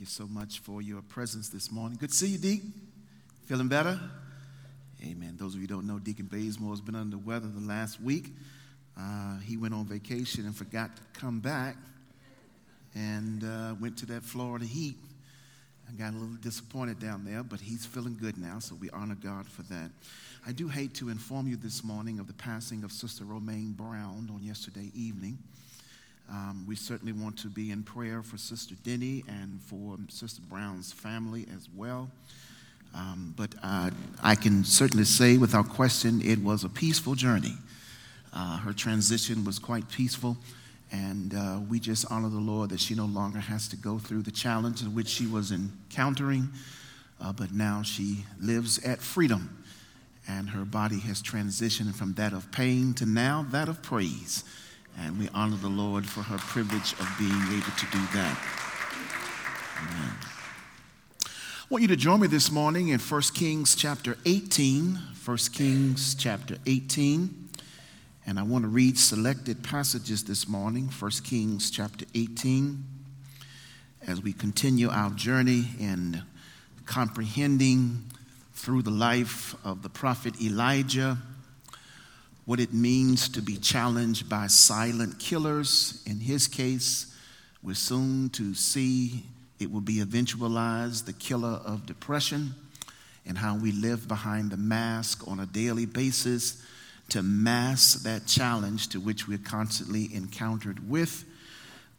You so much for your presence this morning. Good to see you, Deacon. Feeling better? Amen. Those of you don't know, Deacon Bazemore has been under the weather the last week. Uh, he went on vacation and forgot to come back and uh, went to that Florida heat. I got a little disappointed down there, but he's feeling good now, so we honor God for that. I do hate to inform you this morning of the passing of Sister Romaine Brown on yesterday evening. Um, we certainly want to be in prayer for Sister Denny and for Sister Brown's family as well. Um, but uh, I can certainly say without question it was a peaceful journey. Uh, her transition was quite peaceful, and uh, we just honor the Lord that she no longer has to go through the challenge in which she was encountering, uh, but now she lives at freedom, and her body has transitioned from that of pain to now that of praise. And we honor the Lord for her privilege of being able to do that. Amen. I want you to join me this morning in 1 Kings chapter 18. 1 Kings chapter 18. And I want to read selected passages this morning, 1 Kings chapter 18, as we continue our journey in comprehending through the life of the prophet Elijah what it means to be challenged by silent killers. In his case, we're soon to see it will be eventualized the killer of depression and how we live behind the mask on a daily basis to mask that challenge to which we're constantly encountered with.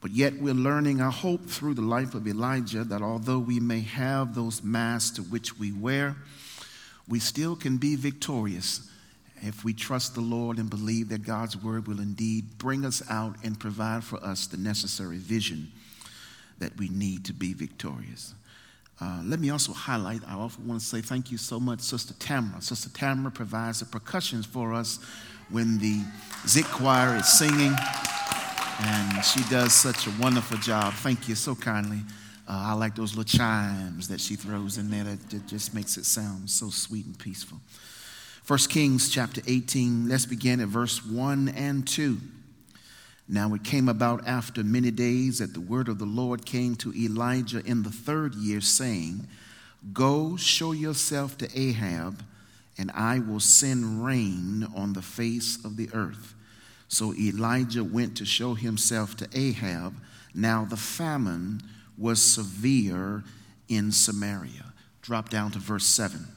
But yet we're learning our hope through the life of Elijah that although we may have those masks to which we wear, we still can be victorious if we trust the Lord and believe that God's word will indeed bring us out and provide for us the necessary vision that we need to be victorious. Uh, let me also highlight, I also want to say thank you so much, Sister Tamara. Sister Tamara provides the percussions for us when the Zik Choir is singing, and she does such a wonderful job. Thank you so kindly. Uh, I like those little chimes that she throws in there that, that just makes it sound so sweet and peaceful. 1 Kings chapter 18, let's begin at verse 1 and 2. Now it came about after many days that the word of the Lord came to Elijah in the third year, saying, Go show yourself to Ahab, and I will send rain on the face of the earth. So Elijah went to show himself to Ahab. Now the famine was severe in Samaria. Drop down to verse 7.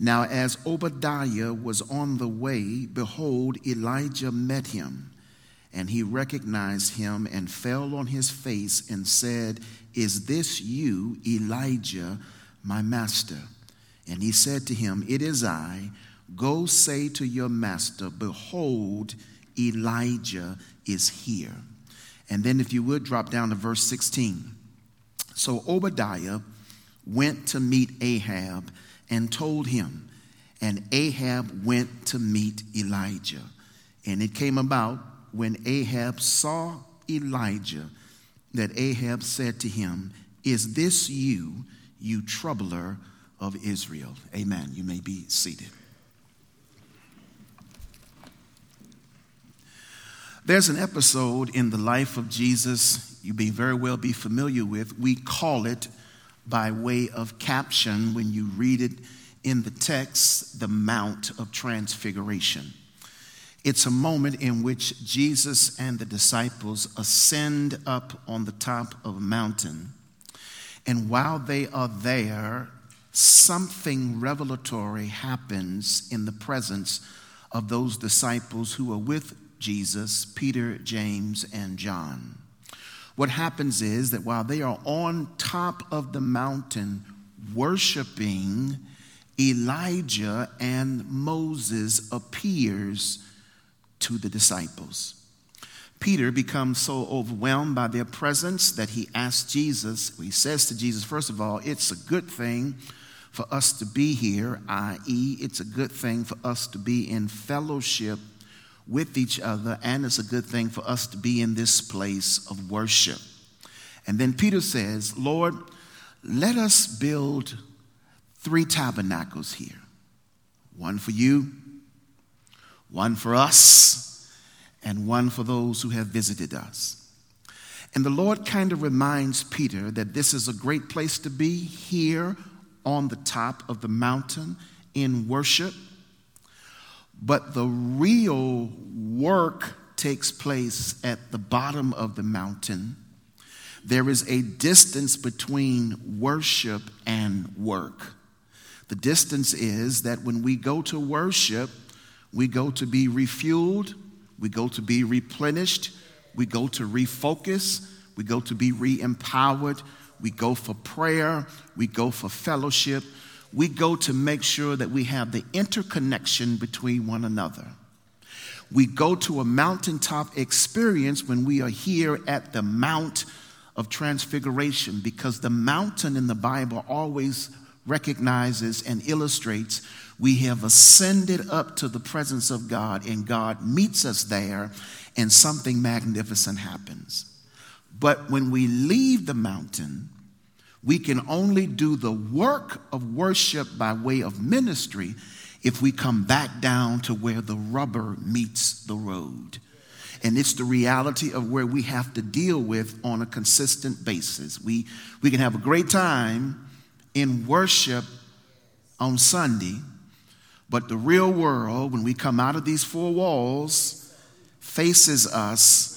Now, as Obadiah was on the way, behold, Elijah met him, and he recognized him and fell on his face and said, Is this you, Elijah, my master? And he said to him, It is I. Go say to your master, Behold, Elijah is here. And then, if you would, drop down to verse 16. So Obadiah went to meet Ahab and told him. And Ahab went to meet Elijah. And it came about when Ahab saw Elijah that Ahab said to him, Is this you, you troubler of Israel? Amen. You may be seated. There's an episode in the life of Jesus you may very well be familiar with. We call it by way of caption when you read it in the text, the Mount of Transfiguration. It's a moment in which Jesus and the disciples ascend up on the top of a mountain. And while they are there, something revelatory happens in the presence of those disciples who are with Jesus Peter, James, and John. What happens is that while they are on top of the mountain worshiping, Elijah and Moses appears to the disciples. Peter becomes so overwhelmed by their presence that he asks Jesus, he says to Jesus, first of all, it's a good thing for us to be here, i.e., it's a good thing for us to be in fellowship with each other, and it's a good thing for us to be in this place of worship. And then Peter says, Lord, let us build three tabernacles here one for you, one for us, and one for those who have visited us. And the Lord kind of reminds Peter that this is a great place to be here on the top of the mountain in worship. But the real work takes place at the bottom of the mountain. There is a distance between worship and work. The distance is that when we go to worship, we go to be refueled, we go to be replenished, we go to refocus, we go to be re empowered, we go for prayer, we go for fellowship, we go to make sure that we have the interconnection between one another. We go to a mountaintop experience when we are here at the Mount of Transfiguration because the mountain in the Bible always recognizes and illustrates we have ascended up to the presence of God and God meets us there and something magnificent happens. But when we leave the mountain, we can only do the work of worship by way of ministry if we come back down to where the rubber meets the road. And it's the reality of where we have to deal with on a consistent basis. We, we can have a great time in worship on Sunday, but the real world, when we come out of these four walls, faces us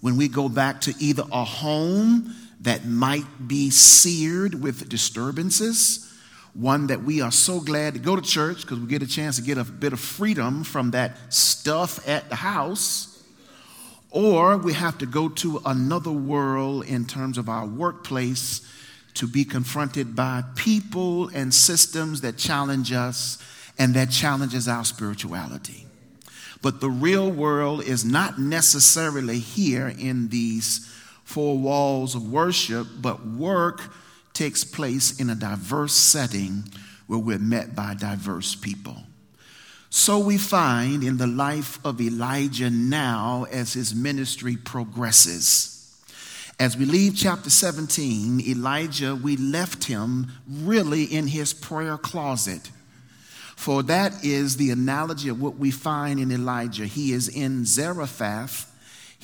when we go back to either a home that might be seared with disturbances, one that we are so glad to go to church because we get a chance to get a bit of freedom from that stuff at the house, or we have to go to another world in terms of our workplace to be confronted by people and systems that challenge us and that challenges our spirituality. But the real world is not necessarily here in these four walls of worship, but work takes place in a diverse setting where we're met by diverse people. So we find in the life of Elijah now as his ministry progresses. As we leave chapter 17, Elijah, we left him really in his prayer closet. For that is the analogy of what we find in Elijah. He is in Zarephath.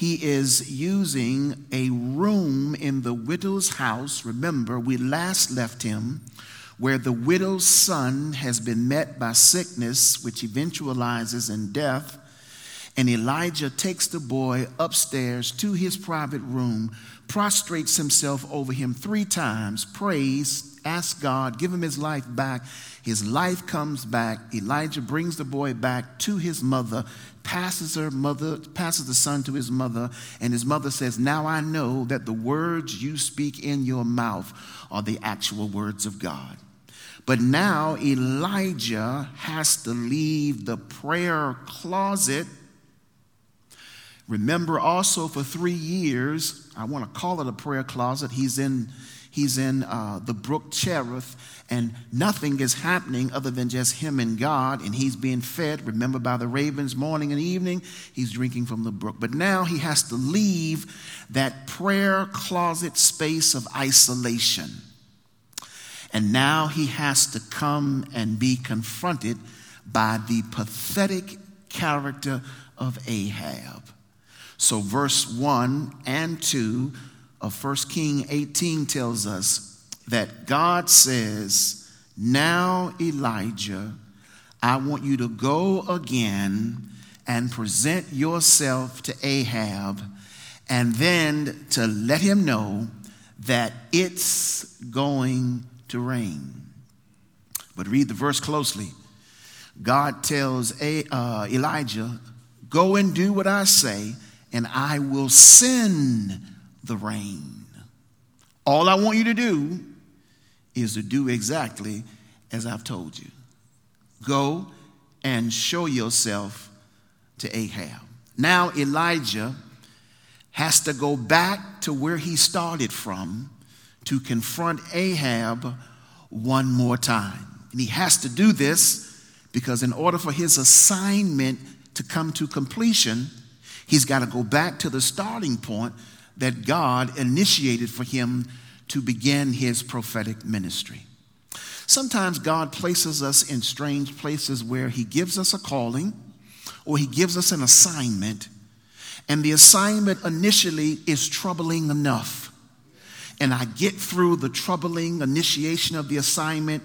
He is using a room in the widow's house. Remember, we last left him where the widow's son has been met by sickness, which eventualizes in death. And Elijah takes the boy upstairs to his private room, prostrates himself over him three times, prays, asks God, give him his life back. His life comes back. Elijah brings the boy back to his mother, passes her mother, passes the son to his mother, and his mother says, Now I know that the words you speak in your mouth are the actual words of God. But now Elijah has to leave the prayer closet. Remember also for three years, I want to call it a prayer closet. He's in, he's in uh, the brook Cherith, and nothing is happening other than just him and God, and he's being fed, remember, by the ravens morning and evening. He's drinking from the brook. But now he has to leave that prayer closet space of isolation and now he has to come and be confronted by the pathetic character of Ahab. So, verse 1 and 2 of 1 King 18 tells us that God says, Now, Elijah, I want you to go again and present yourself to Ahab, and then to let him know that it's going to rain. But read the verse closely. God tells uh, Elijah, Go and do what I say, and I will send the rain. All I want you to do is to do exactly as I've told you. Go and show yourself to Ahab. Now, Elijah has to go back to where he started from to confront Ahab one more time. And he has to do this because, in order for his assignment to come to completion, he's got to go back to the starting point that God initiated for him to begin his prophetic ministry. Sometimes God places us in strange places where he gives us a calling or he gives us an assignment and the assignment initially is troubling enough. And I get through the troubling initiation of the assignment,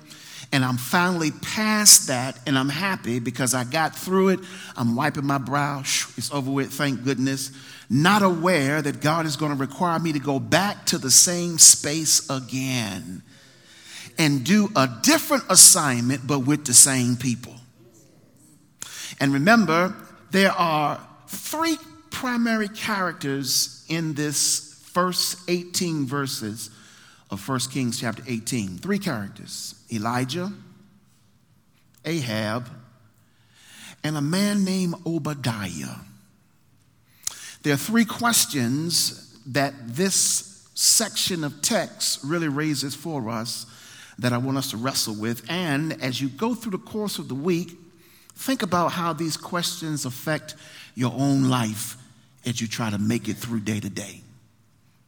and I'm finally past that, and I'm happy because I got through it. I'm wiping my brow. It's over with, thank goodness. Not aware that God is going to require me to go back to the same space again and do a different assignment, but with the same people. And remember, there are three primary characters in this first 18 verses of 1 Kings chapter 18. Three characters Elijah, Ahab, and a man named Obadiah. There are three questions that this section of text really raises for us that I want us to wrestle with. And as you go through the course of the week, think about how these questions affect your own life as you try to make it through day to day.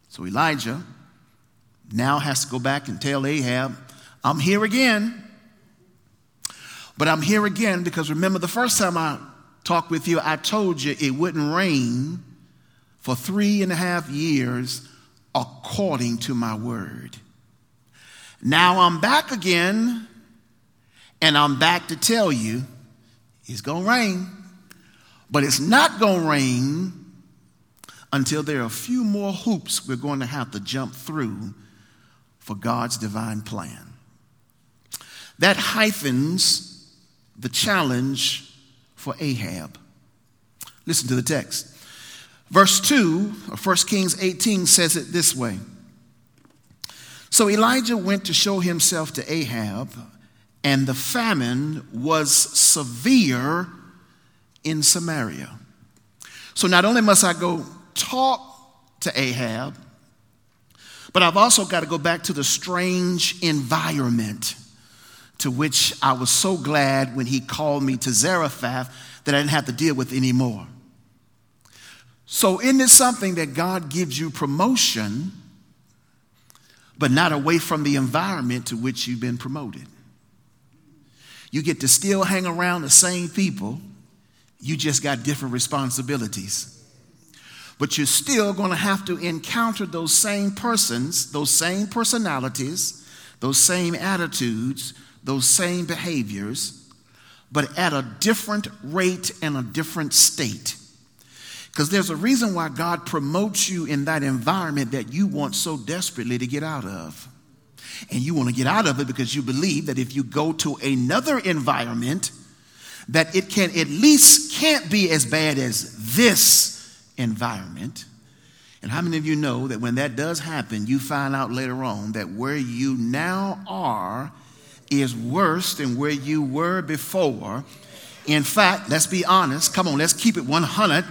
So Elijah now has to go back and tell Ahab, I'm here again. But I'm here again because remember the first time I talked with you, I told you it wouldn't rain for three and a half years according to my word. Now I'm back again, and I'm back to tell you it's going to rain, but it's not going to rain until there are a few more hoops we're going to have to jump through for God's divine plan. That hyphens the challenge for Ahab. Listen to the text. Verse 2 of 1 Kings 18 says it this way so Elijah went to show himself to Ahab, and the famine was severe in Samaria. So not only must I go talk to Ahab, but I've also got to go back to the strange environment to which I was so glad when he called me to Zarephath that I didn't have to deal with anymore. So, isn't it something that God gives you promotion? but not away from the environment to which you've been promoted. You get to still hang around the same people, you just got different responsibilities. But you're still going to have to encounter those same persons, those same personalities, those same attitudes, those same behaviors, but at a different rate and a different state. Because there's a reason why God promotes you in that environment that you want so desperately to get out of. And you want to get out of it because you believe that if you go to another environment, that it can at least can't be as bad as this environment. And how many of you know that when that does happen, you find out later on that where you now are is worse than where you were before? In fact, let's be honest. Come on, let's keep it 100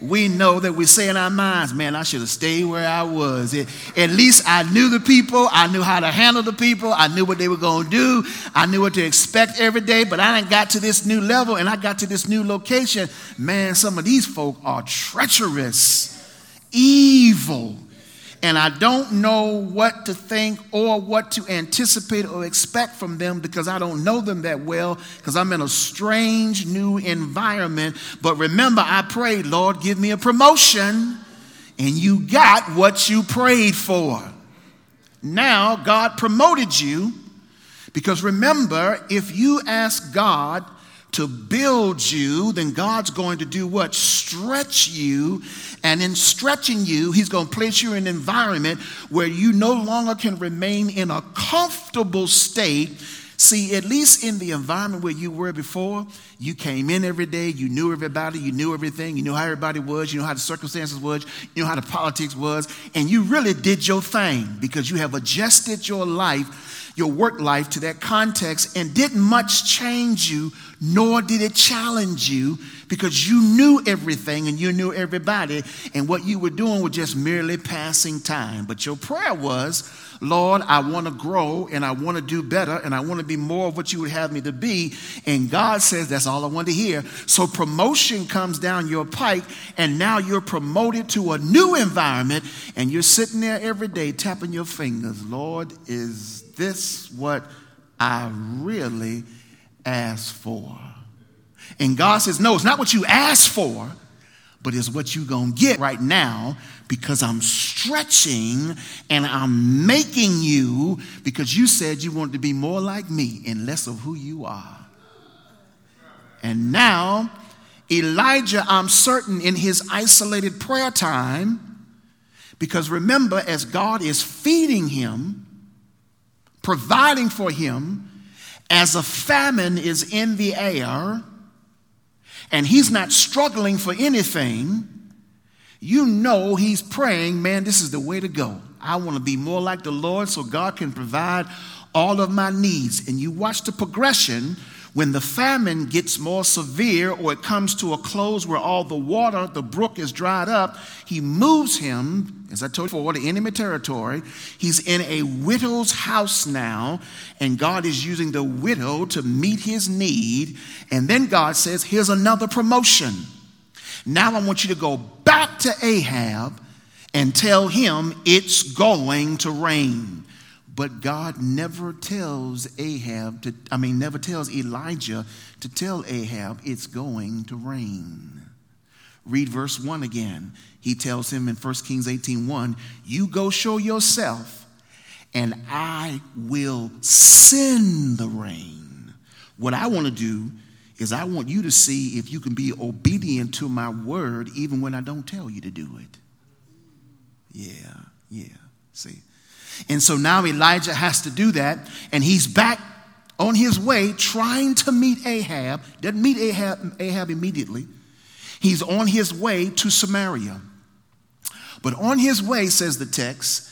we know that we say in our minds, man, I should have stayed where I was. It, at least I knew the people. I knew how to handle the people. I knew what they were going to do. I knew what to expect every day. But I didn't got to this new level and I got to this new location. Man, some of these folk are treacherous, evil, and I don't know what to think or what to anticipate or expect from them because I don't know them that well because I'm in a strange new environment. But remember, I prayed, Lord, give me a promotion, and you got what you prayed for. Now, God promoted you because remember, if you ask God to build you, then God's going to do what? Stretch you. And in stretching you, He's going to place you in an environment where you no longer can remain in a comfortable state. See, at least in the environment where you were before, you came in every day, you knew everybody, you knew everything, you knew how everybody was, you knew how the circumstances was, you knew how the politics was, and you really did your thing because you have adjusted your life your work life to that context and didn't much change you, nor did it challenge you because you knew everything and you knew everybody, and what you were doing was just merely passing time. But your prayer was, Lord, I want to grow and I want to do better and I want to be more of what you would have me to be. And God says, That's all I want to hear. So promotion comes down your pike, and now you're promoted to a new environment, and you're sitting there every day tapping your fingers. Lord, is this what I really asked for? And God says, No, it's not what you asked for, but it's what you're going to get right now because I'm stretching and I'm making you because you said you wanted to be more like me and less of who you are. And now, Elijah, I'm certain in his isolated prayer time, because remember, as God is feeding him, providing for him, as a famine is in the air, and he's not struggling for anything, you know he's praying, man, this is the way to go. I want to be more like the Lord so God can provide all of my needs. And you watch the progression when the famine gets more severe or it comes to a close where all the water, the brook is dried up, he moves him, as I told you before, to enemy territory. He's in a widow's house now, and God is using the widow to meet his need. And then God says, Here's another promotion. Now I want you to go back to Ahab and tell him it's going to rain. But God never tells Ahab to, I mean, never tells Elijah to tell Ahab it's going to rain. Read verse 1 again. He tells him in 1 Kings 18 1, You go show yourself, and I will send the rain. What I want to do is I want you to see if you can be obedient to my word even when I don't tell you to do it. Yeah, yeah. See. And so now Elijah has to do that, and he's back on his way trying to meet Ahab. Doesn't meet Ahab, Ahab immediately. He's on his way to Samaria. But on his way, says the text,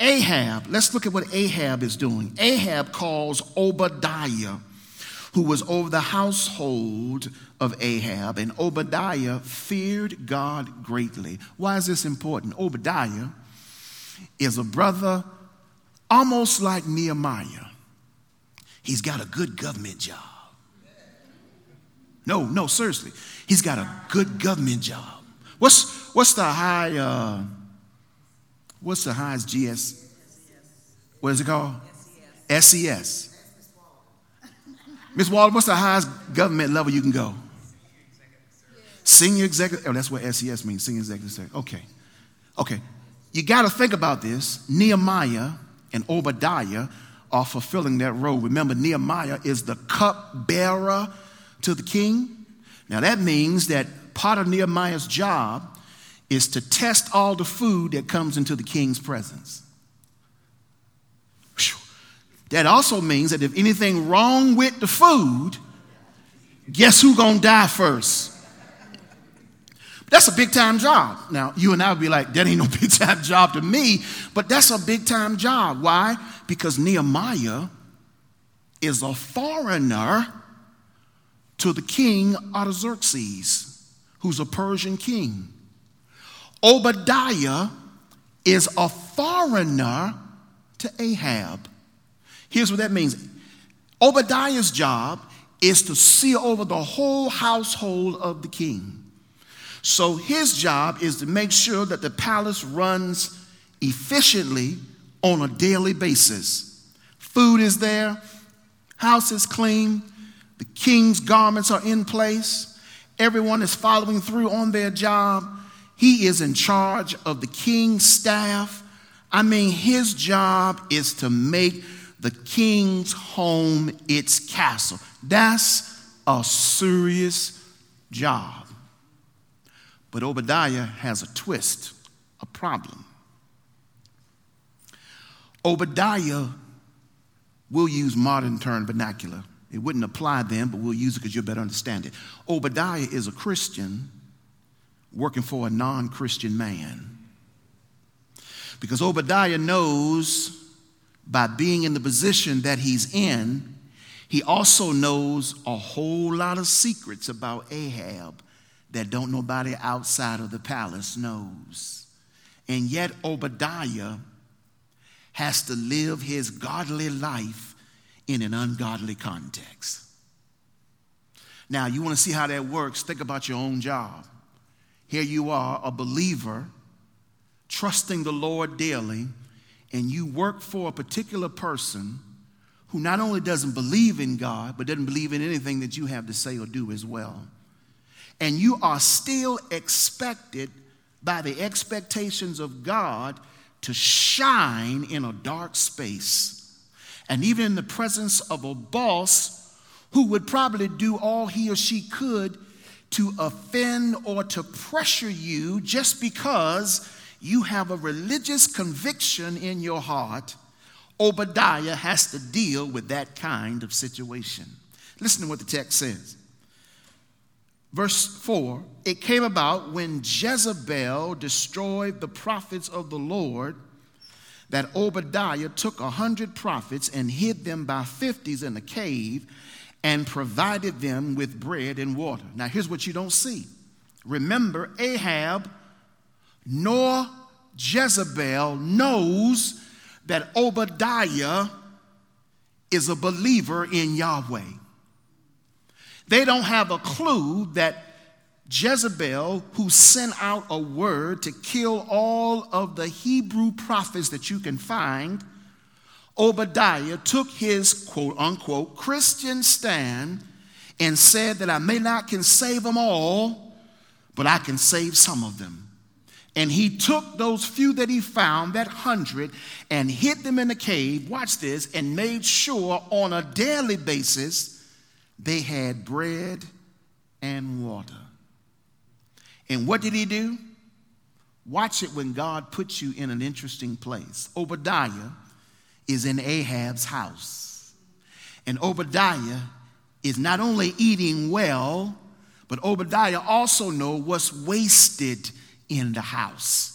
Ahab, let's look at what Ahab is doing. Ahab calls Obadiah, who was over the household of Ahab, and Obadiah feared God greatly. Why is this important? Obadiah is a brother almost like Nehemiah. He's got a good government job. No, no, seriously. He's got a good government job. What's, what's the high, uh, what's the highest GS? What is it called? SES. Miss Walden, what's the highest government level you can go? Senior executive. Oh, that's what SES means, senior executive. Okay. Okay. You got to think about this. Nehemiah and Obadiah are fulfilling that role. Remember, Nehemiah is the cup bearer to the king. Now, that means that part of Nehemiah's job is to test all the food that comes into the king's presence. That also means that if anything wrong with the food, guess who's gonna die first? That's a big time job. Now, you and I would be like, that ain't no big time job to me, but that's a big time job. Why? Because Nehemiah is a foreigner to the king Artaxerxes, who's a Persian king. Obadiah is a foreigner to Ahab. Here's what that means Obadiah's job is to see over the whole household of the king. So his job is to make sure that the palace runs efficiently on a daily basis. Food is there, house is clean, the king's garments are in place, everyone is following through on their job. He is in charge of the king's staff. I mean, his job is to make the king's home its castle. That's a serious job. But Obadiah has a twist, a problem. Obadiah will use modern term vernacular. It wouldn't apply then, but we'll use it because you'll better understand it. Obadiah is a Christian working for a non Christian man. Because Obadiah knows by being in the position that he's in, he also knows a whole lot of secrets about Ahab that don't nobody outside of the palace knows. And yet, Obadiah has to live his godly life in an ungodly context. Now, you want to see how that works? Think about your own job. Here you are, a believer, trusting the Lord daily, and you work for a particular person who not only doesn't believe in God, but doesn't believe in anything that you have to say or do as well. And you are still expected by the expectations of God to shine in a dark space. And even in the presence of a boss who would probably do all he or she could to offend or to pressure you just because you have a religious conviction in your heart, Obadiah has to deal with that kind of situation. Listen to what the text says. Verse 4 It came about when Jezebel destroyed the prophets of the Lord that Obadiah took a hundred prophets and hid them by fifties in a cave and provided them with bread and water. Now, here's what you don't see. Remember, Ahab nor Jezebel knows that Obadiah is a believer in Yahweh. They don't have a clue that Jezebel, who sent out a word to kill all of the Hebrew prophets that you can find, Obadiah took his quote unquote Christian stand and said that I may not can save them all, but I can save some of them. And he took those few that he found, that hundred, and hid them in a cave, watch this, and made sure on a daily basis they had bread and water. And what did he do? Watch it when God puts you in an interesting place. Obadiah is in Ahab's house. And Obadiah is not only eating well, but Obadiah also know what's wasted in the house.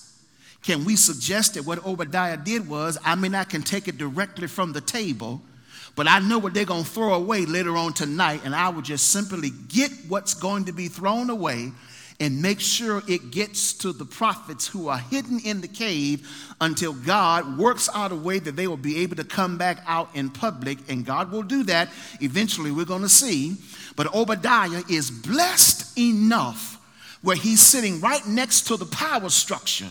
Can we suggest that what Obadiah did was, I mean, I can take it directly from the table, but I know what they're going to throw away later on tonight, and I will just simply get what's going to be thrown away and make sure it gets to the prophets who are hidden in the cave until God works out a way that they will be able to come back out in public. And God will do that. Eventually, we're going to see. But Obadiah is blessed enough where he's sitting right next to the power structure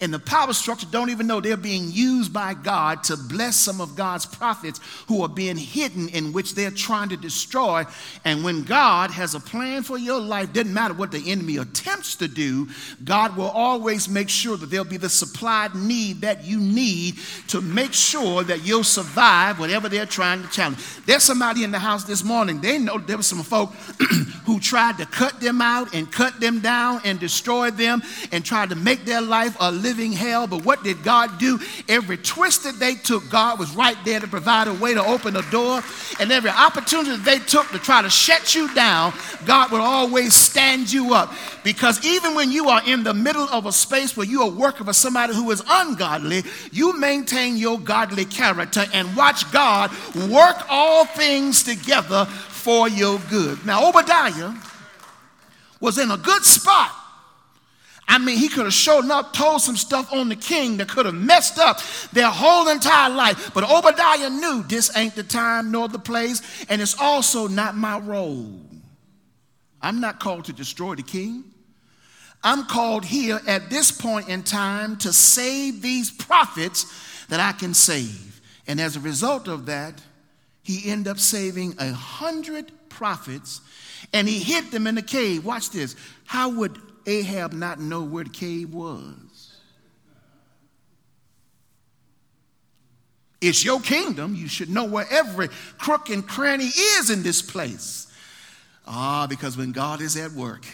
and the power structure don't even know they're being used by God to bless some of God's prophets who are being hidden in which they're trying to destroy. And when God has a plan for your life, doesn't matter what the enemy attempts to do, God will always make sure that there'll be the supplied need that you need to make sure that you'll survive whatever they're trying to challenge. There's somebody in the house this morning, they know there were some folk who tried to cut them out and cut them down and destroy them and tried to make their life a living hell. But what did God do? Every twist that they took, God was right there to provide a way to open a door. And every opportunity that they took to try to shut you down, God would always stand you up. Because even when you are in the middle of a space where you are working for somebody who is ungodly, you maintain your godly character and watch God work all things together for your good. Now, Obadiah was in a good spot I mean, he could have shown up, told some stuff on the king that could have messed up their whole entire life. But Obadiah knew this ain't the time nor the place, and it's also not my role. I'm not called to destroy the king. I'm called here at this point in time to save these prophets that I can save. And as a result of that, he ended up saving a hundred prophets and he hid them in a cave. Watch this. How would Ahab not know where the cave was? It's your kingdom. You should know where every crook and cranny is in this place. Ah, because when God is at work,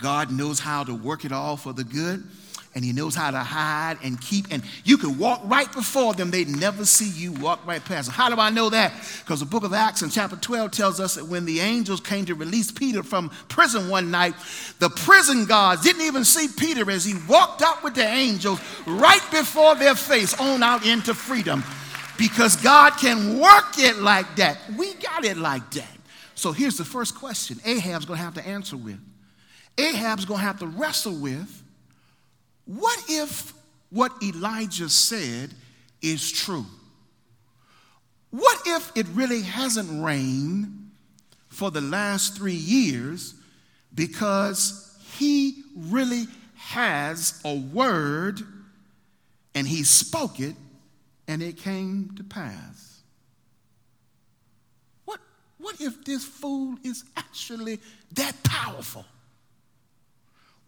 God knows how to work it all for the good and he knows how to hide and keep. And you can walk right before them, they never see you walk right past them. How do I know that? Because the book of Acts in chapter 12 tells us that when the angels came to release Peter from prison one night, the prison guards didn't even see Peter as he walked out with the angels right before their face on out into freedom. Because God can work it like that. We got it like that. So here's the first question Ahab's to have to answer with. Ahab's to have to wrestle with what if what Elijah said is true? What if it really hasn't rained for the last three years because he really has a word and he spoke it and it came to pass? What, what if this fool is actually that powerful?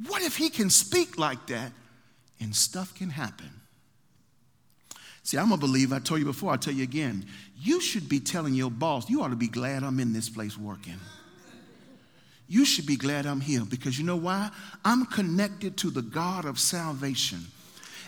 What if he can speak like that and stuff can happen? See, I'm a believer. I told you before, I'll tell you again. You should be telling your boss, you ought to be glad I'm in this place working. You should be glad I'm here because you know why? I'm connected to the God of salvation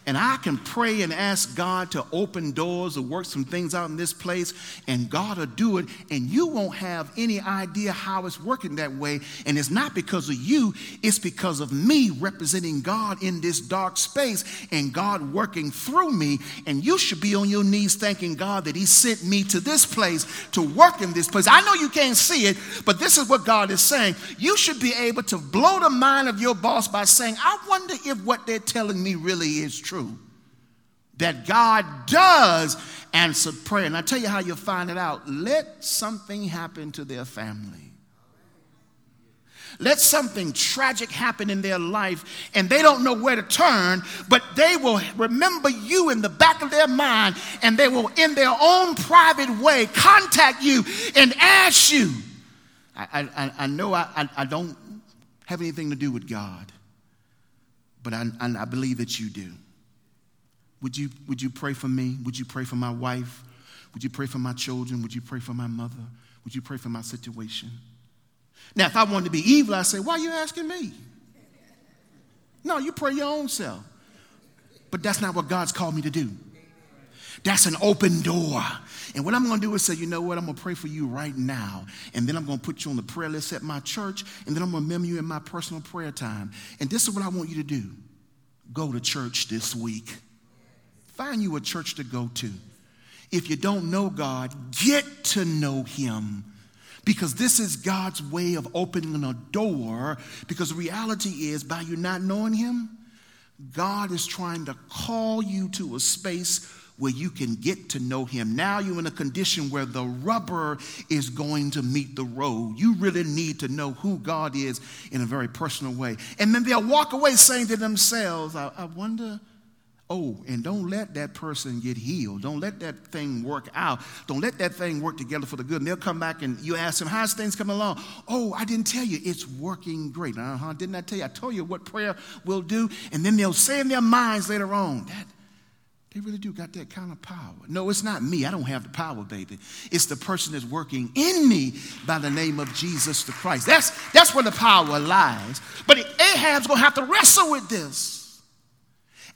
and I can pray and ask God to open doors or work some things out in this place, and God will do it, and you won't have any idea how it's working that way. And it's not because of you, it's because of me representing God in this dark space and God working through me. And you should be on your knees thanking God that He sent me to this place to work in this place. I know you can't see it, but this is what God is saying. You should be able to blow the mind of your boss by saying, I wonder if what they're telling me really is true true that God does answer prayer. And I tell you how you'll find it out. Let something happen to their family. Let something tragic happen in their life and they don't know where to turn, but they will remember you in the back of their mind and they will, in their own private way, contact you and ask you. I, I, I know I, I don't have anything to do with God, but I, I believe that you do. Would you, would you pray for me? Would you pray for my wife? Would you pray for my children? Would you pray for my mother? Would you pray for my situation? Now, if I wanted to be evil, I'd say, Why are you asking me? No, you pray your own self. But that's not what God's called me to do. That's an open door. And what I'm going to do is say, you know what? I'm going to pray for you right now. And then I'm going to put you on the prayer list at my church. And then I'm going to remember you in my personal prayer time. And this is what I want you to do go to church this week. Find you a church to go to. If you don't know God, get to know Him. Because this is God's way of opening a door. Because the reality is, by you not knowing Him, God is trying to call you to a space where you can get to know Him. Now you're in a condition where the rubber is going to meet the road. You really need to know who God is in a very personal way. And then they'll walk away saying to themselves, I, I wonder Oh, and don't let that person get healed. Don't let that thing work out. Don't let that thing work together for the good. And they'll come back and you ask them, How's things coming along? Oh, I didn't tell you. It's working great. Uh huh. Didn't I tell you? I told you what prayer will do. And then they'll say in their minds later on, That they really do got that kind of power. No, it's not me. I don't have the power, baby. It's the person that's working in me by the name of Jesus the Christ. That's, that's where the power lies. But Ahab's going to have to wrestle with this.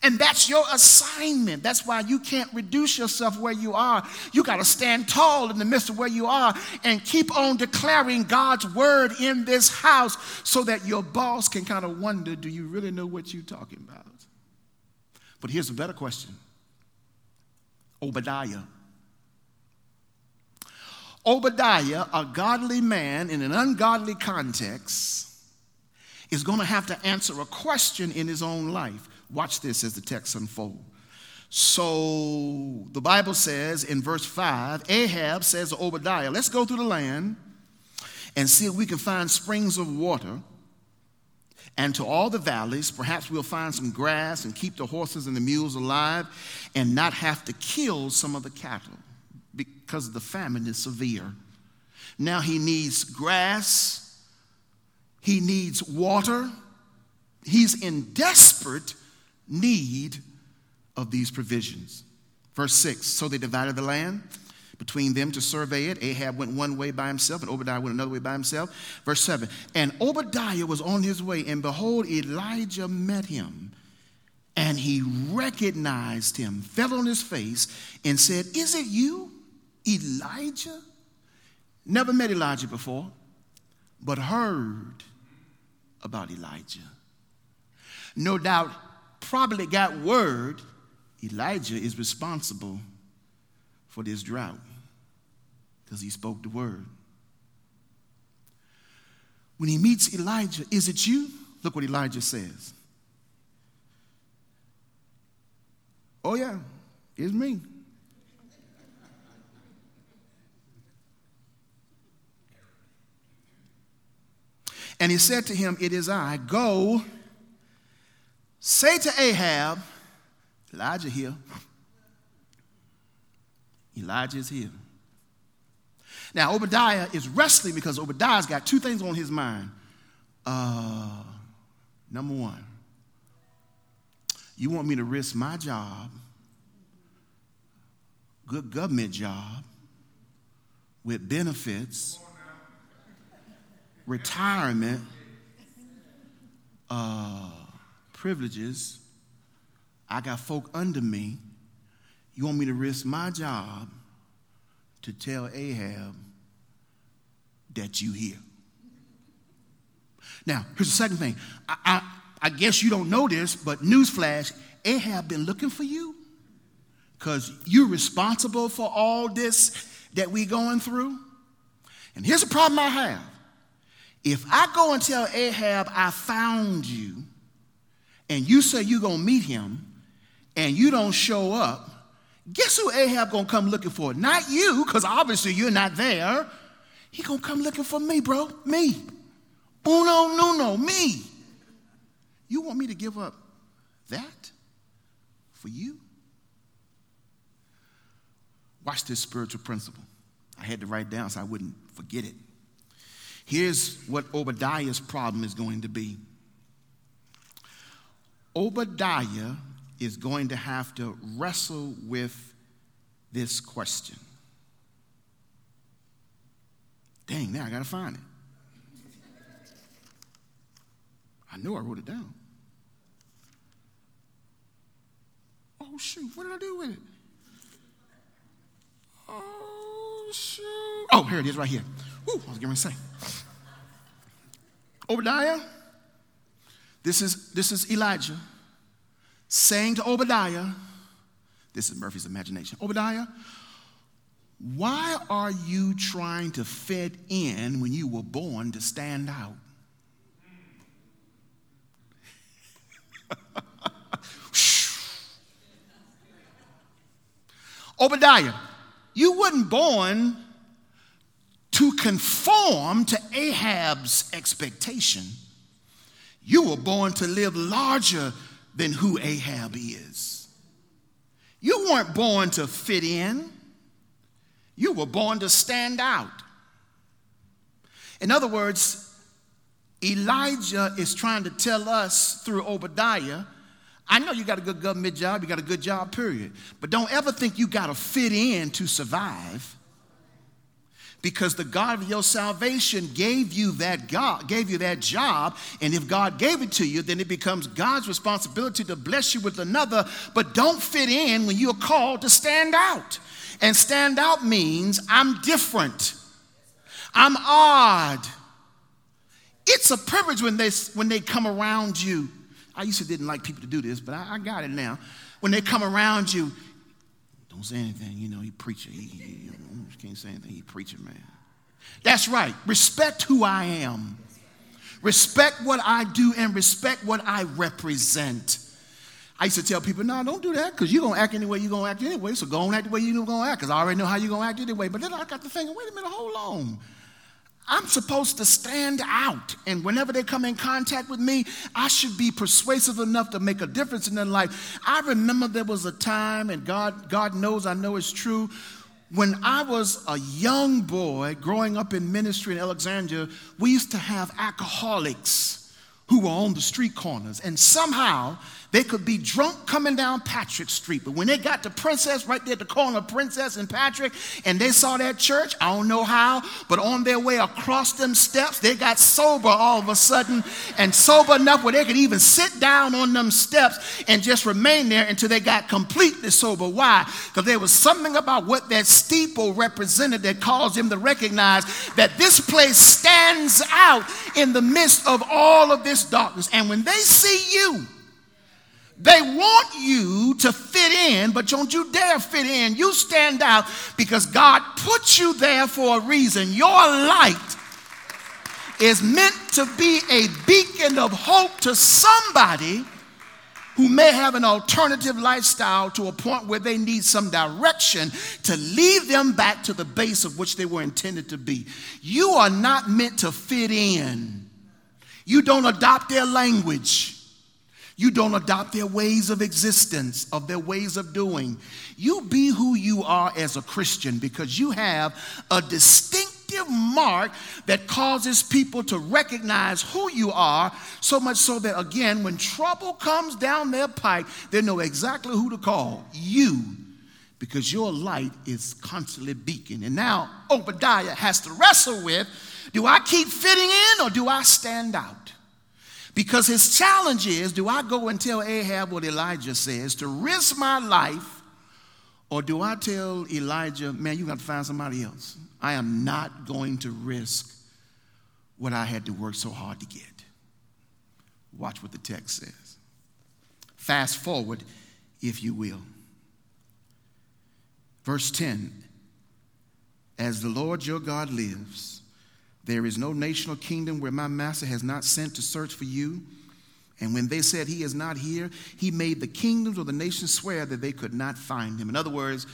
And that's your assignment. That's why you can't reduce yourself where you are. You got to stand tall in the midst of where you are and keep on declaring God's word in this house so that your boss can kind of wonder do you really know what you're talking about? But here's a better question Obadiah. Obadiah, a godly man in an ungodly context, is going to have to answer a question in his own life. Watch this as the text unfolds. So the Bible says in verse 5 Ahab says to Obadiah, Let's go through the land and see if we can find springs of water. And to all the valleys, perhaps we'll find some grass and keep the horses and the mules alive and not have to kill some of the cattle because the famine is severe. Now he needs grass, he needs water, he's in desperate need of these provisions. Verse 6 So they divided the land between them to survey it. Ahab went one way by himself, and Obadiah went another way by himself. Verse 7 And Obadiah was on his way, and behold, Elijah met him. And he recognized him, fell on his face, and said, Is it you, Elijah? Never met Elijah before, but heard about Elijah. No doubt probably got word Elijah is responsible for this drought because he spoke the word. When he meets Elijah, is it you? Look what Elijah says. Oh, yeah, it's me. And he said to him, It is I. Go Say to Ahab, Elijah here. Elijah is here. Now, Obadiah is wrestling because Obadiah's got two things on his mind. Uh, number one, you want me to risk my job, good government job, with benefits, retirement, uh, privileges. I got folk under me. You want me to risk my job to tell Ahab that you here. Now, here's the second thing. I, I, I guess you don't know this, but newsflash, Ahab been looking for you because you're responsible for all this that we going through. And here's the problem I have. If I go and tell Ahab I found you, and you say you're going to meet him, and you don't show up, guess who Ahab going to come looking for? Not you, because obviously you're not there. He going to come looking for me, bro. Me. Uno, no, no, me. You want me to give up that for you? Watch this spiritual principle. I had to write down so I wouldn't forget it. Here's what Obadiah's problem is going to be Obadiah is going to have to wrestle with this question. Dang, now I got to find it. I know I wrote it down. Oh, shoot, what did I do with it? Oh, shoot. Oh, here it is right here. Woo, I was going to say. Obadiah, this is, this is Elijah saying to Obadiah, this is Murphy's imagination Obadiah, why are you trying to fit in when you were born to stand out? Obadiah, you weren't born to conform to Ahab's expectation. You were born to live larger than who Ahab is. You weren't born to fit in, you were born to stand out. In other words, Elijah is trying to tell us through Obadiah I know you got a good government job, you got a good job, period. But don't ever think you got to fit in to survive. Because the God of your salvation gave you that God, gave you that job, and if God gave it to you, then it becomes God's responsibility to bless you with another. But don't fit in when you're called to stand out. And stand out means I'm different. I'm odd. It's a privilege when they when they come around you I used to didn't like people to do this, but I, I got it now. When they come around you, don't say anything. You know, he preacher. He, he, he can't say anything. He preacher, man. That's right. Respect who I am. Respect what I do and respect what I represent. I used to tell people, no, don't do that because you're going to act any way you're going to act anyway. So go on act the way you're going to act because I already know how you're going to act anyway. But then I got to thinking, wait a minute, hold on. I'm supposed to stand out. And whenever they come in contact with me, I should be persuasive enough to make a difference in their life. I remember there was a time, and God, God knows I know it's true, when I was a young boy growing up in ministry in Alexandria, we used to have alcoholics who were on the street corners. And somehow they could be drunk coming down Patrick Street, but when they got to Princess, right there at the corner of Princess and Patrick, and they saw that church, I don't know how, but on their way across them steps, they got sober all of a sudden, and sober enough where they could even sit down on them steps and just remain there until they got completely sober. Why? Because there was something about what that steeple represented that caused them to recognize that this place stands out in the midst of all of this darkness. And when they see you, they want you to fit in, but don't you dare fit in. You stand out because God put you there for a reason. Your light is meant to be a beacon of hope to somebody who may have an alternative lifestyle to a point where they need some direction to lead them back to the base of which they were intended to be. You are not meant to fit in. You don't adopt their language. You don't adopt their ways of existence, of their ways of doing. You be who you are as a Christian because you have a distinctive mark that causes people to recognize who you are, so much so that, again, when trouble comes down their pipe, they know exactly who to call you because your light is constantly beacon. And now Obadiah has to wrestle with do I keep fitting in or do I stand out? Because his challenge is do I go and tell Ahab what Elijah says to risk my life, or do I tell Elijah, man, you got to find somebody else? I am not going to risk what I had to work so hard to get. Watch what the text says. Fast forward, if you will. Verse 10 As the Lord your God lives, there is no nation or kingdom where my master has not sent to search for you. And when they said he is not here, he made the kingdoms or the nations swear that they could not find him. In other words,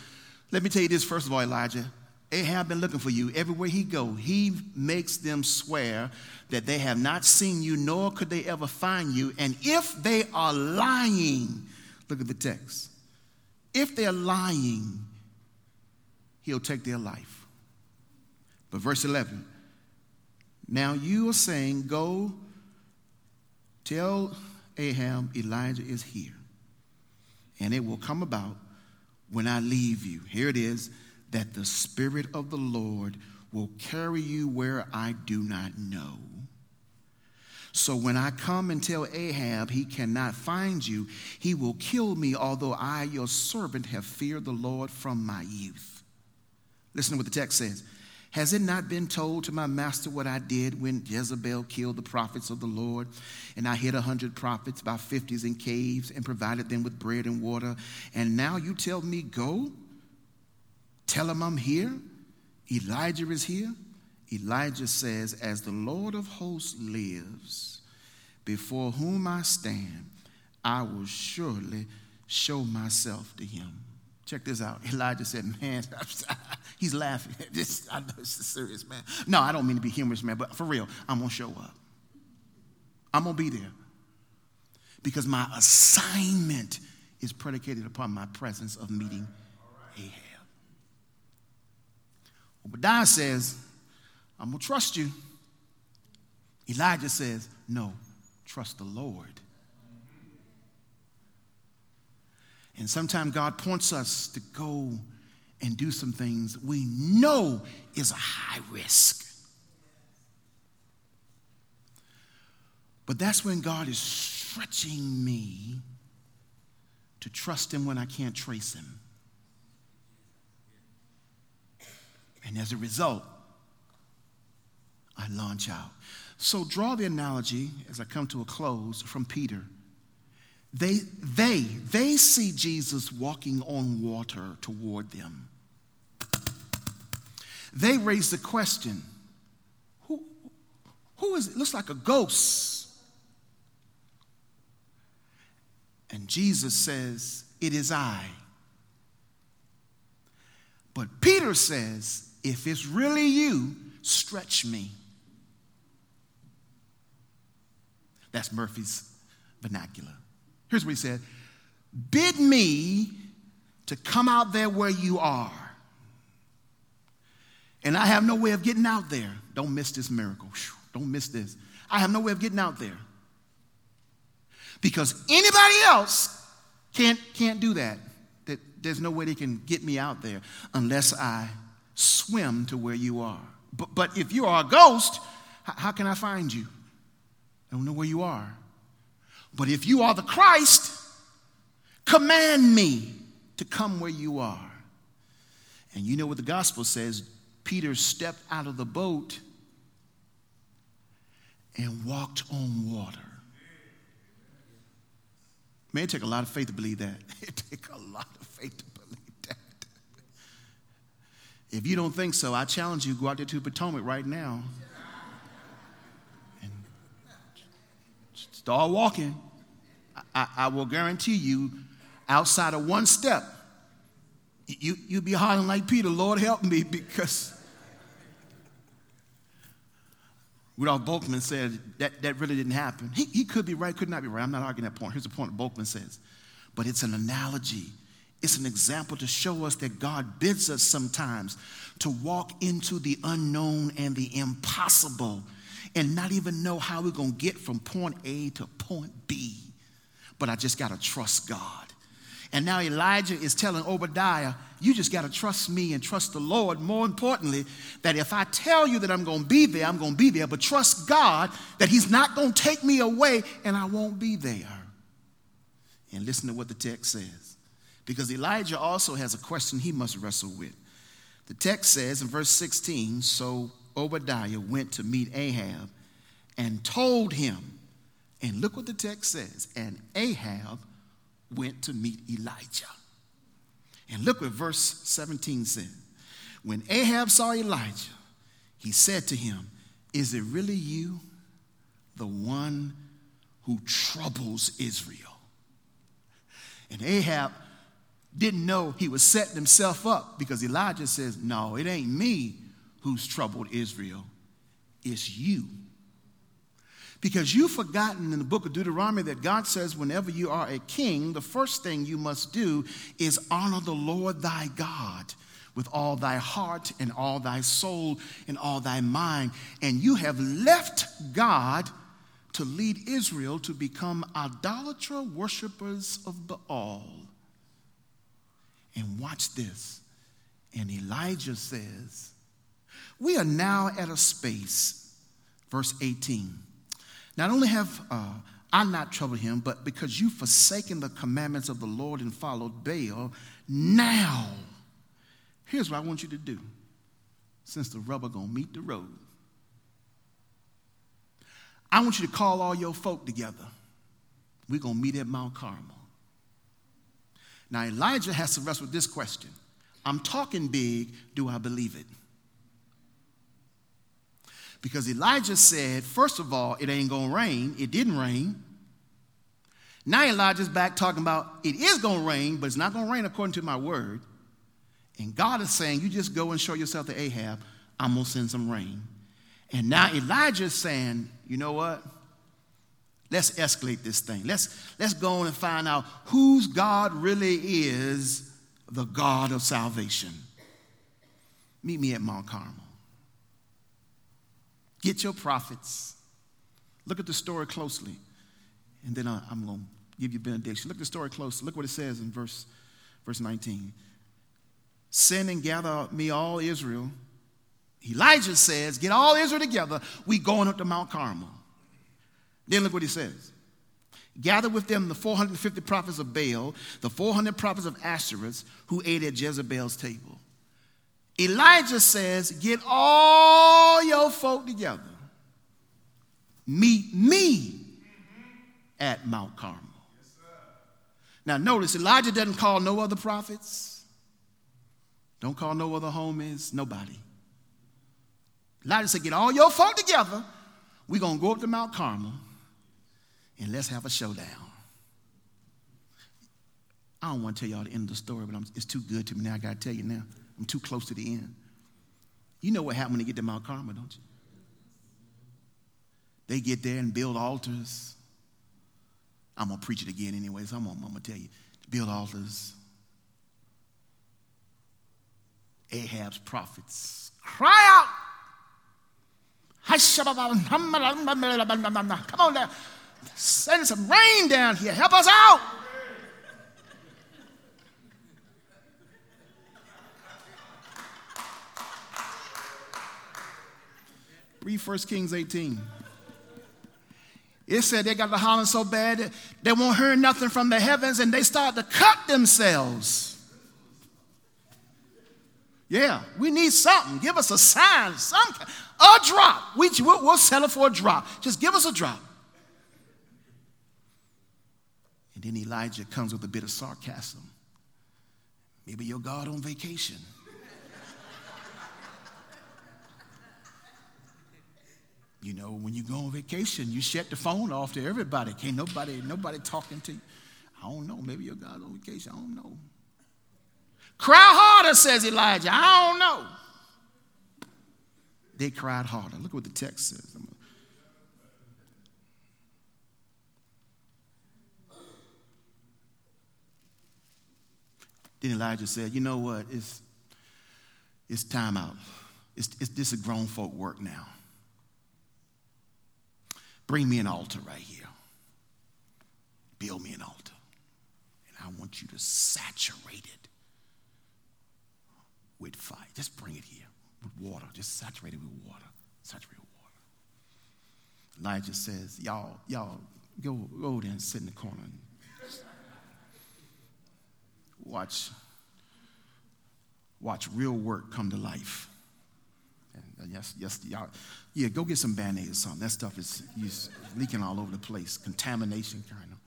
let me tell you this first of all, Elijah. Ahab been looking for you everywhere he go. He makes them swear that they have not seen you, nor could they ever find you. And if they are lying, look at the text. If they're lying, he'll take their life. But verse 11, now you are saying, Go tell Ahab Elijah is here. And it will come about when I leave you. Here it is that the Spirit of the Lord will carry you where I do not know. So when I come and tell Ahab he cannot find you, he will kill me, although I, your servant, have feared the Lord from my youth. Listen to what the text says. Has it not been told to my master what I did when Jezebel killed the prophets of the Lord? And I hid a hundred prophets by fifties in caves and provided them with bread and water. And now you tell me, go? Tell him I'm here? Elijah is here? Elijah says, As the Lord of hosts lives, before whom I stand, I will surely show myself to him. Check this out. Elijah said, Man, he's laughing. This, I know it's serious, man. No, I don't mean to be humorous, man, but for real, I'm going to show up. I'm going to be there. Because my assignment is predicated upon my presence of meeting Ahab. Obadiah says, I'm going to trust you. Elijah says, No, trust the Lord. And sometimes God points us to go and do some things we know is a high risk. But that's when God is stretching me to trust Him when I can't trace Him. And as a result, I launch out. So draw the analogy as I come to a close from Peter. They, they, they see Jesus walking on water toward them. They raise the question who, who is it? Looks like a ghost. And Jesus says, It is I. But Peter says, If it's really you, stretch me. That's Murphy's vernacular. Here's what he said Bid me to come out there where you are. And I have no way of getting out there. Don't miss this miracle. Don't miss this. I have no way of getting out there. Because anybody else can't, can't do that. that. There's no way they can get me out there unless I swim to where you are. But, but if you are a ghost, how can I find you? I don't know where you are. But if you are the Christ, command me to come where you are. And you know what the gospel says Peter stepped out of the boat and walked on water. Man, it take a lot of faith to believe that. It take a lot of faith to believe that. If you don't think so, I challenge you, go out there to Potomac right now Start walking. I, I will guarantee you, outside of one step, you, you'll be hollering like Peter, Lord, help me, because Rudolf Bultmann said that, that really didn't happen. He, he could be right, could not be right. I'm not arguing that point. Here's the point Bultmann says. But it's an analogy, it's an example to show us that God bids us sometimes to walk into the unknown and the impossible and not even know how we're going to get from point A to point B. But I just got to trust God. And now Elijah is telling Obadiah, you just got to trust me and trust the Lord. More importantly, that if I tell you that I'm going to be there, I'm going to be there. But trust God that He's not going to take me away and I won't be there. And listen to what the text says. Because Elijah also has a question he must wrestle with. The text says in verse 16 So Obadiah went to meet Ahab and told him, and look what the text says, and Ahab went to meet Elijah. And look what verse 17 said. When Ahab saw Elijah, he said to him, Is it really you, the one who troubles Israel? And Ahab didn't know he was setting himself up because Elijah says, No, it ain't me who's troubled Israel, it's you. Because you've forgotten in the book of Deuteronomy that God says, whenever you are a king, the first thing you must do is honor the Lord thy God with all thy heart and all thy soul and all thy mind. And you have left God to lead Israel to become idolater worshippers of Baal. And watch this. And Elijah says, We are now at a space, verse 18 not only have uh, I not troubled him, but because you've forsaken the commandments of the Lord and followed Baal, now, here's what I want you to do. Since the rubber gonna meet the road, I want you to call all your folk together. We're gonna meet at Mount Carmel. Now Elijah has to wrestle with this question. I'm talking big, do I believe it? Because Elijah said, first of all, it ain't gonna rain. It didn't rain. Now Elijah's back talking about it is gonna rain, but it's not gonna rain according to my word. And God is saying, you just go and show yourself to Ahab, I'm gonna send some rain. And now Elijah's saying, you know what? Let's escalate this thing. Let's, let's go on and find out whose God really is the God of salvation. Meet me at Mount Carmel. Get your prophets. Look at the story closely. And then I'm going to give you benediction. Look at the story closely. Look what it says in verse, verse 19. Send and gather me all Israel. Elijah says, Get all Israel together. We going up to Mount Carmel. Then look what he says. Gather with them the 450 prophets of Baal, the 400 prophets of Ashereth who ate at Jezebel's table. Elijah says, Get all your folk together. Meet me at Mount Carmel. now, notice Elijah doesn't call no other prophets, don't call no other homies, nobody. Elijah said, Get all your folk together. We're going to go up to Mount Carmel and let's have a showdown. I don't want to tell y'all the end of the story, but I'm, it's too good to me now. I got to tell you now. I'm too close to the end. You know what happened when they get to Mount Carmel, don't you? They get there and build altars. I'm going to preach it again anyway, so I'm going to tell you. Build altars. Ahab's prophets cry out. Come on now. Send some rain down here. Help us out. Read 1 Kings 18. It said they got the hollering so bad they won't hear nothing from the heavens and they start to cut themselves. Yeah, we need something. Give us a sign, some a drop. We, we'll, we'll for a drop. Just give us a drop. And then Elijah comes with a bit of sarcasm. Maybe your God on vacation. You know, when you go on vacation, you shut the phone off to everybody. Can't nobody, nobody talking to you. I don't know. Maybe your God's on vacation. I don't know. Cry harder, says Elijah. I don't know. They cried harder. Look what the text says. Then Elijah said, You know what? It's, it's time out. It's, it's, this is grown folk work now. Bring me an altar right here. Build me an altar. And I want you to saturate it with fire. Just bring it here with water. Just saturate it with water. Saturate it with water. Elijah says, Y'all, y'all, go, go there and sit in the corner and watch, watch real work come to life. And yes, yes, y'all, yeah, go get some band-aids or something. That stuff is, leaking all over the place. Contamination kind of.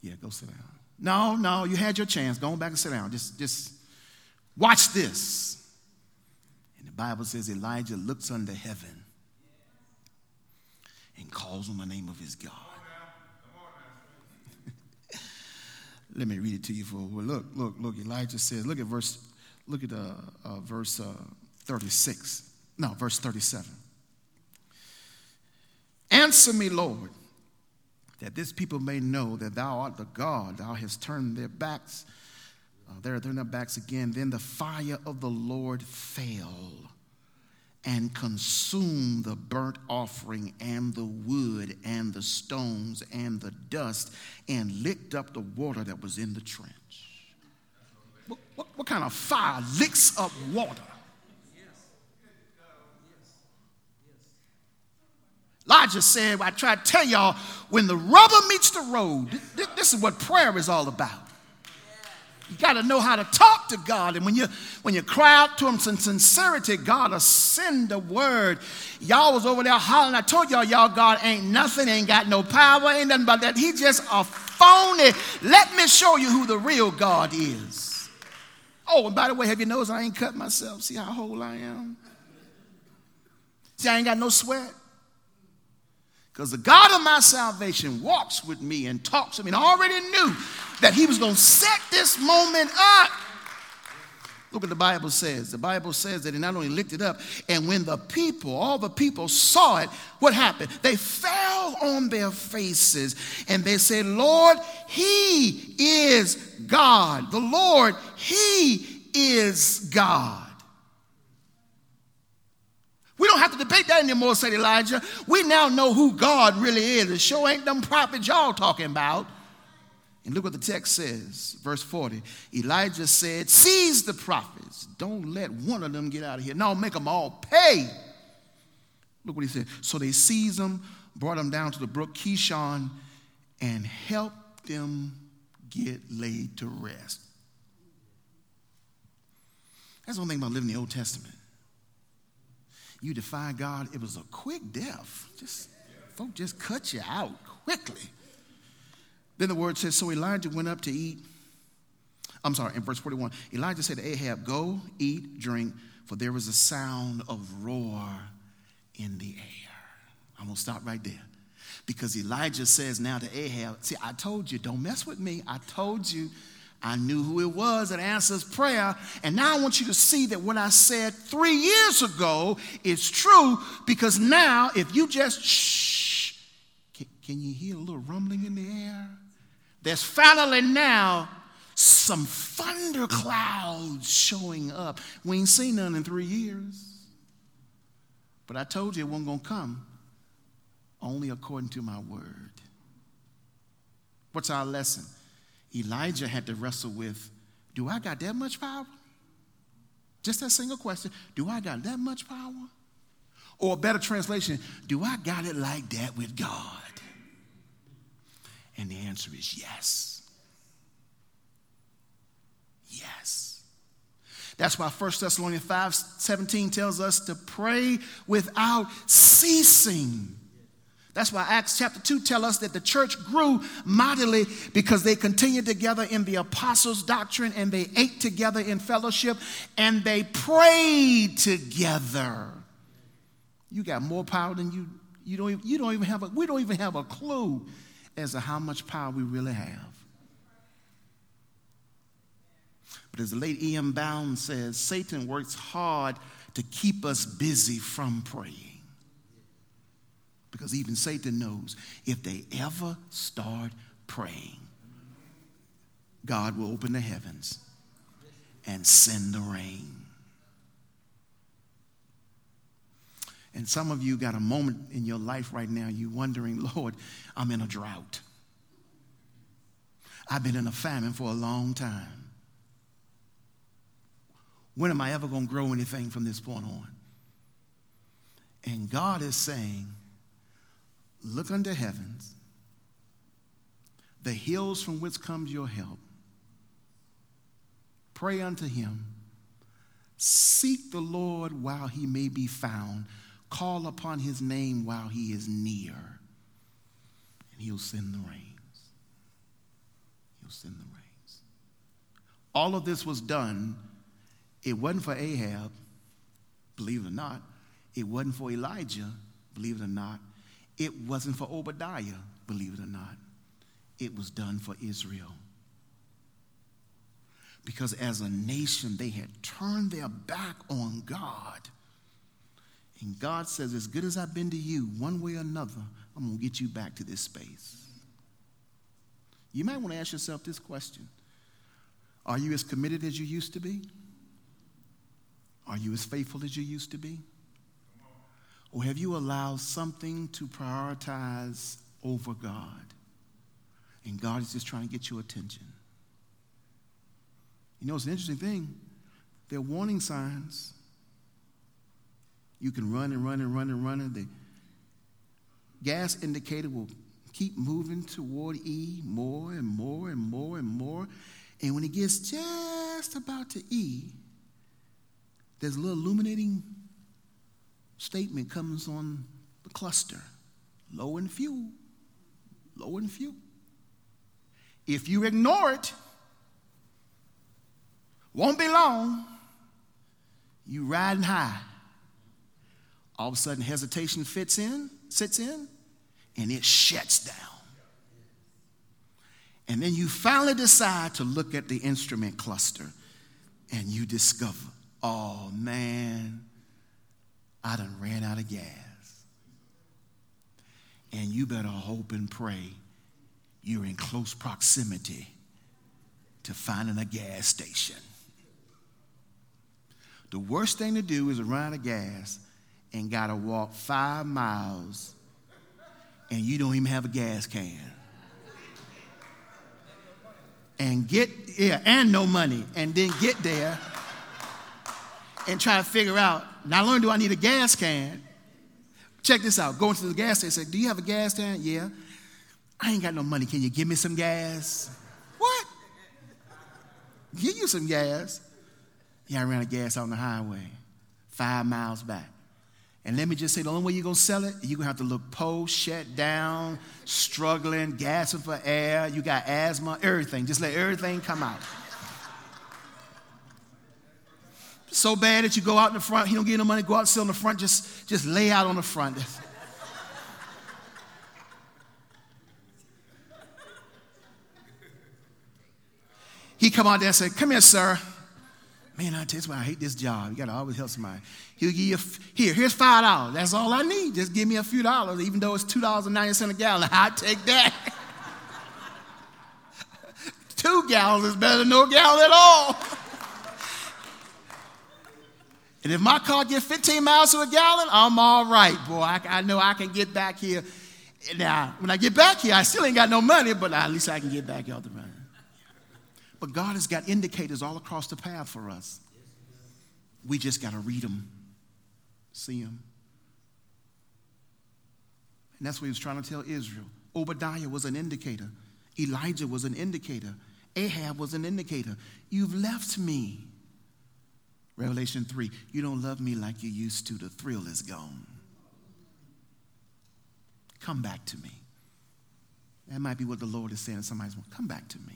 Yeah, go sit down. No, no, you had your chance. Go back and sit down. Just, just watch this. And the Bible says Elijah looks under heaven and calls on the name of his God. Let me read it to you for well, look, look, look. Elijah says, look at verse, look at uh, uh, verse uh, 36. No, verse 37. Answer me, Lord, that this people may know that thou art the God. Thou hast turned their backs. Uh, they're their backs again. Then the fire of the Lord fell and consumed the burnt offering and the wood and the stones and the dust and licked up the water that was in the trench. What, what, what kind of fire licks up water? Elijah said, I try to tell y'all, when the rubber meets the road, this is what prayer is all about. You got to know how to talk to God. And when you when you cry out to him in sincerity, God will send a word. Y'all was over there hollering. I told y'all, y'all, God ain't nothing, ain't got no power, ain't nothing but that. He just a phony. Let me show you who the real God is. Oh, and by the way, have you noticed I ain't cut myself? See how whole I am? See, I ain't got no sweat. Because the God of my salvation walks with me and talks to me and I already knew that he was going to set this moment up. Look what the Bible says. The Bible says that he not only licked it up, and when the people, all the people saw it, what happened? They fell on their faces and they said, Lord, he is God. The Lord, he is God. We don't have to debate that anymore, said Elijah. We now know who God really is. The show ain't them prophets y'all talking about. And look what the text says, verse 40. Elijah said, Seize the prophets. Don't let one of them get out of here. No, make them all pay. Look what he said. So they seized them, brought them down to the brook Kishon, and helped them get laid to rest. That's one thing about living in the Old Testament you defy God, it was a quick death. Just folk just cut you out quickly. Then the word says, so Elijah went up to eat. I'm sorry, in verse 41, Elijah said to Ahab, Go, eat, drink, for there was a sound of roar in the air. I'm gonna stop right there. Because Elijah says now to Ahab, See, I told you, don't mess with me. I told you I knew who it was that answers prayer. And now I want you to see that what I said three years ago is true because now, if you just shh, can, can you hear a little rumbling in the air? There's finally now some thunderclouds showing up. We ain't seen none in three years. But I told you it wasn't going to come only according to my word. What's our lesson? Elijah had to wrestle with do I got that much power? Just that single question do I got that much power? Or a better translation, do I got it like that with God? And the answer is yes. Yes. That's why 1 Thessalonians 5 17 tells us to pray without ceasing. That's why Acts chapter 2 tell us that the church grew mightily because they continued together in the apostles' doctrine and they ate together in fellowship and they prayed together. You got more power than you you don't even, you don't even have a, we don't even have a clue as to how much power we really have. But as the late E.M. Bounds says, Satan works hard to keep us busy from praying. Because even Satan knows if they ever start praying, God will open the heavens and send the rain. And some of you got a moment in your life right now, you wondering, Lord, I'm in a drought. I've been in a famine for a long time. When am I ever going to grow anything from this point on? And God is saying, Look unto heavens, the hills from which comes your help. Pray unto him. Seek the Lord while he may be found. Call upon his name while he is near. And he'll send the rains. He'll send the rains. All of this was done. It wasn't for Ahab, believe it or not. It wasn't for Elijah, believe it or not. It wasn't for Obadiah, believe it or not. It was done for Israel. Because as a nation, they had turned their back on God. And God says, as good as I've been to you, one way or another, I'm going to get you back to this space. You might want to ask yourself this question Are you as committed as you used to be? Are you as faithful as you used to be? Or have you allowed something to prioritize over God? And God is just trying to get your attention. You know, it's an interesting thing. There are warning signs. You can run and run and run and run, and the gas indicator will keep moving toward E more and more and more and more. And when it gets just about to E, there's a little illuminating statement comes on the cluster low in fuel, low in fuel. If you ignore it, won't be long, you riding high. All of a sudden, hesitation fits in, sits in, and it shuts down. And then you finally decide to look at the instrument cluster and you discover, oh man, I done ran out of gas. And you better hope and pray you're in close proximity to finding a gas station. The worst thing to do is run out of gas and got to walk five miles and you don't even have a gas can. And get, yeah, and no money, and then get there and try to figure out not only do I need a gas can, check this out. Go into the gas station say, Do you have a gas can? Yeah. I ain't got no money. Can you give me some gas? What? Give you some gas. Yeah, I ran out of gas on the highway, five miles back. And let me just say, the only way you're to sell it, you're to have to look post, shut down, struggling, gasping for air. You got asthma, everything. Just let everything come out. So bad that you go out in the front, he don't get no money, go out and sit on the front, just, just lay out on the front. he come out there and say, come here, sir. Man, I tell you I hate this job. You got to always help somebody. He'll give you, here, here's $5. That's all I need. Just give me a few dollars, even though it's $2.90 a gallon. i take that. Two gallons is better than no gallon at all. And if my car gets 15 miles to a gallon, I'm all right, boy. I, I know I can get back here. Now, when I get back here, I still ain't got no money, but at least I can get back out the running. But God has got indicators all across the path for us. We just got to read them, see them. And that's what he was trying to tell Israel. Obadiah was an indicator, Elijah was an indicator, Ahab was an indicator. You've left me. Revelation 3 You don't love me like you used to, the thrill is gone. Come back to me. That might be what the Lord is saying to somebody's come back to me.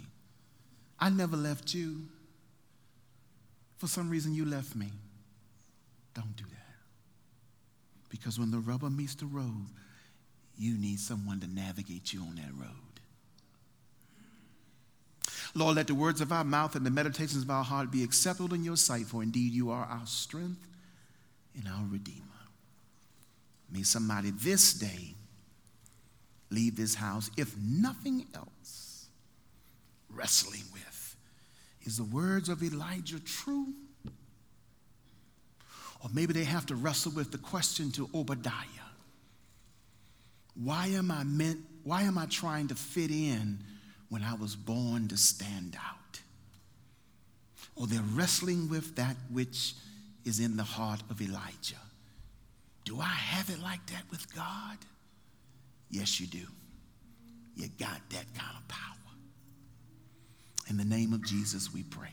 I never left you. For some reason, you left me. Don't do that. Because when the rubber meets the road, you need someone to navigate you on that road. Lord, let the words of our mouth and the meditations of our heart be acceptable in your sight, for indeed you are our strength and our Redeemer. May somebody this day leave this house, if nothing else, wrestling with Is the words of Elijah true? Or maybe they have to wrestle with the question to Obadiah Why am I meant, why am I trying to fit in when I was born to stand out? Or they're wrestling with that which is in the heart of Elijah. Do I have it like that with God? Yes, you do. You got that kind of power. In the name of Jesus, we pray.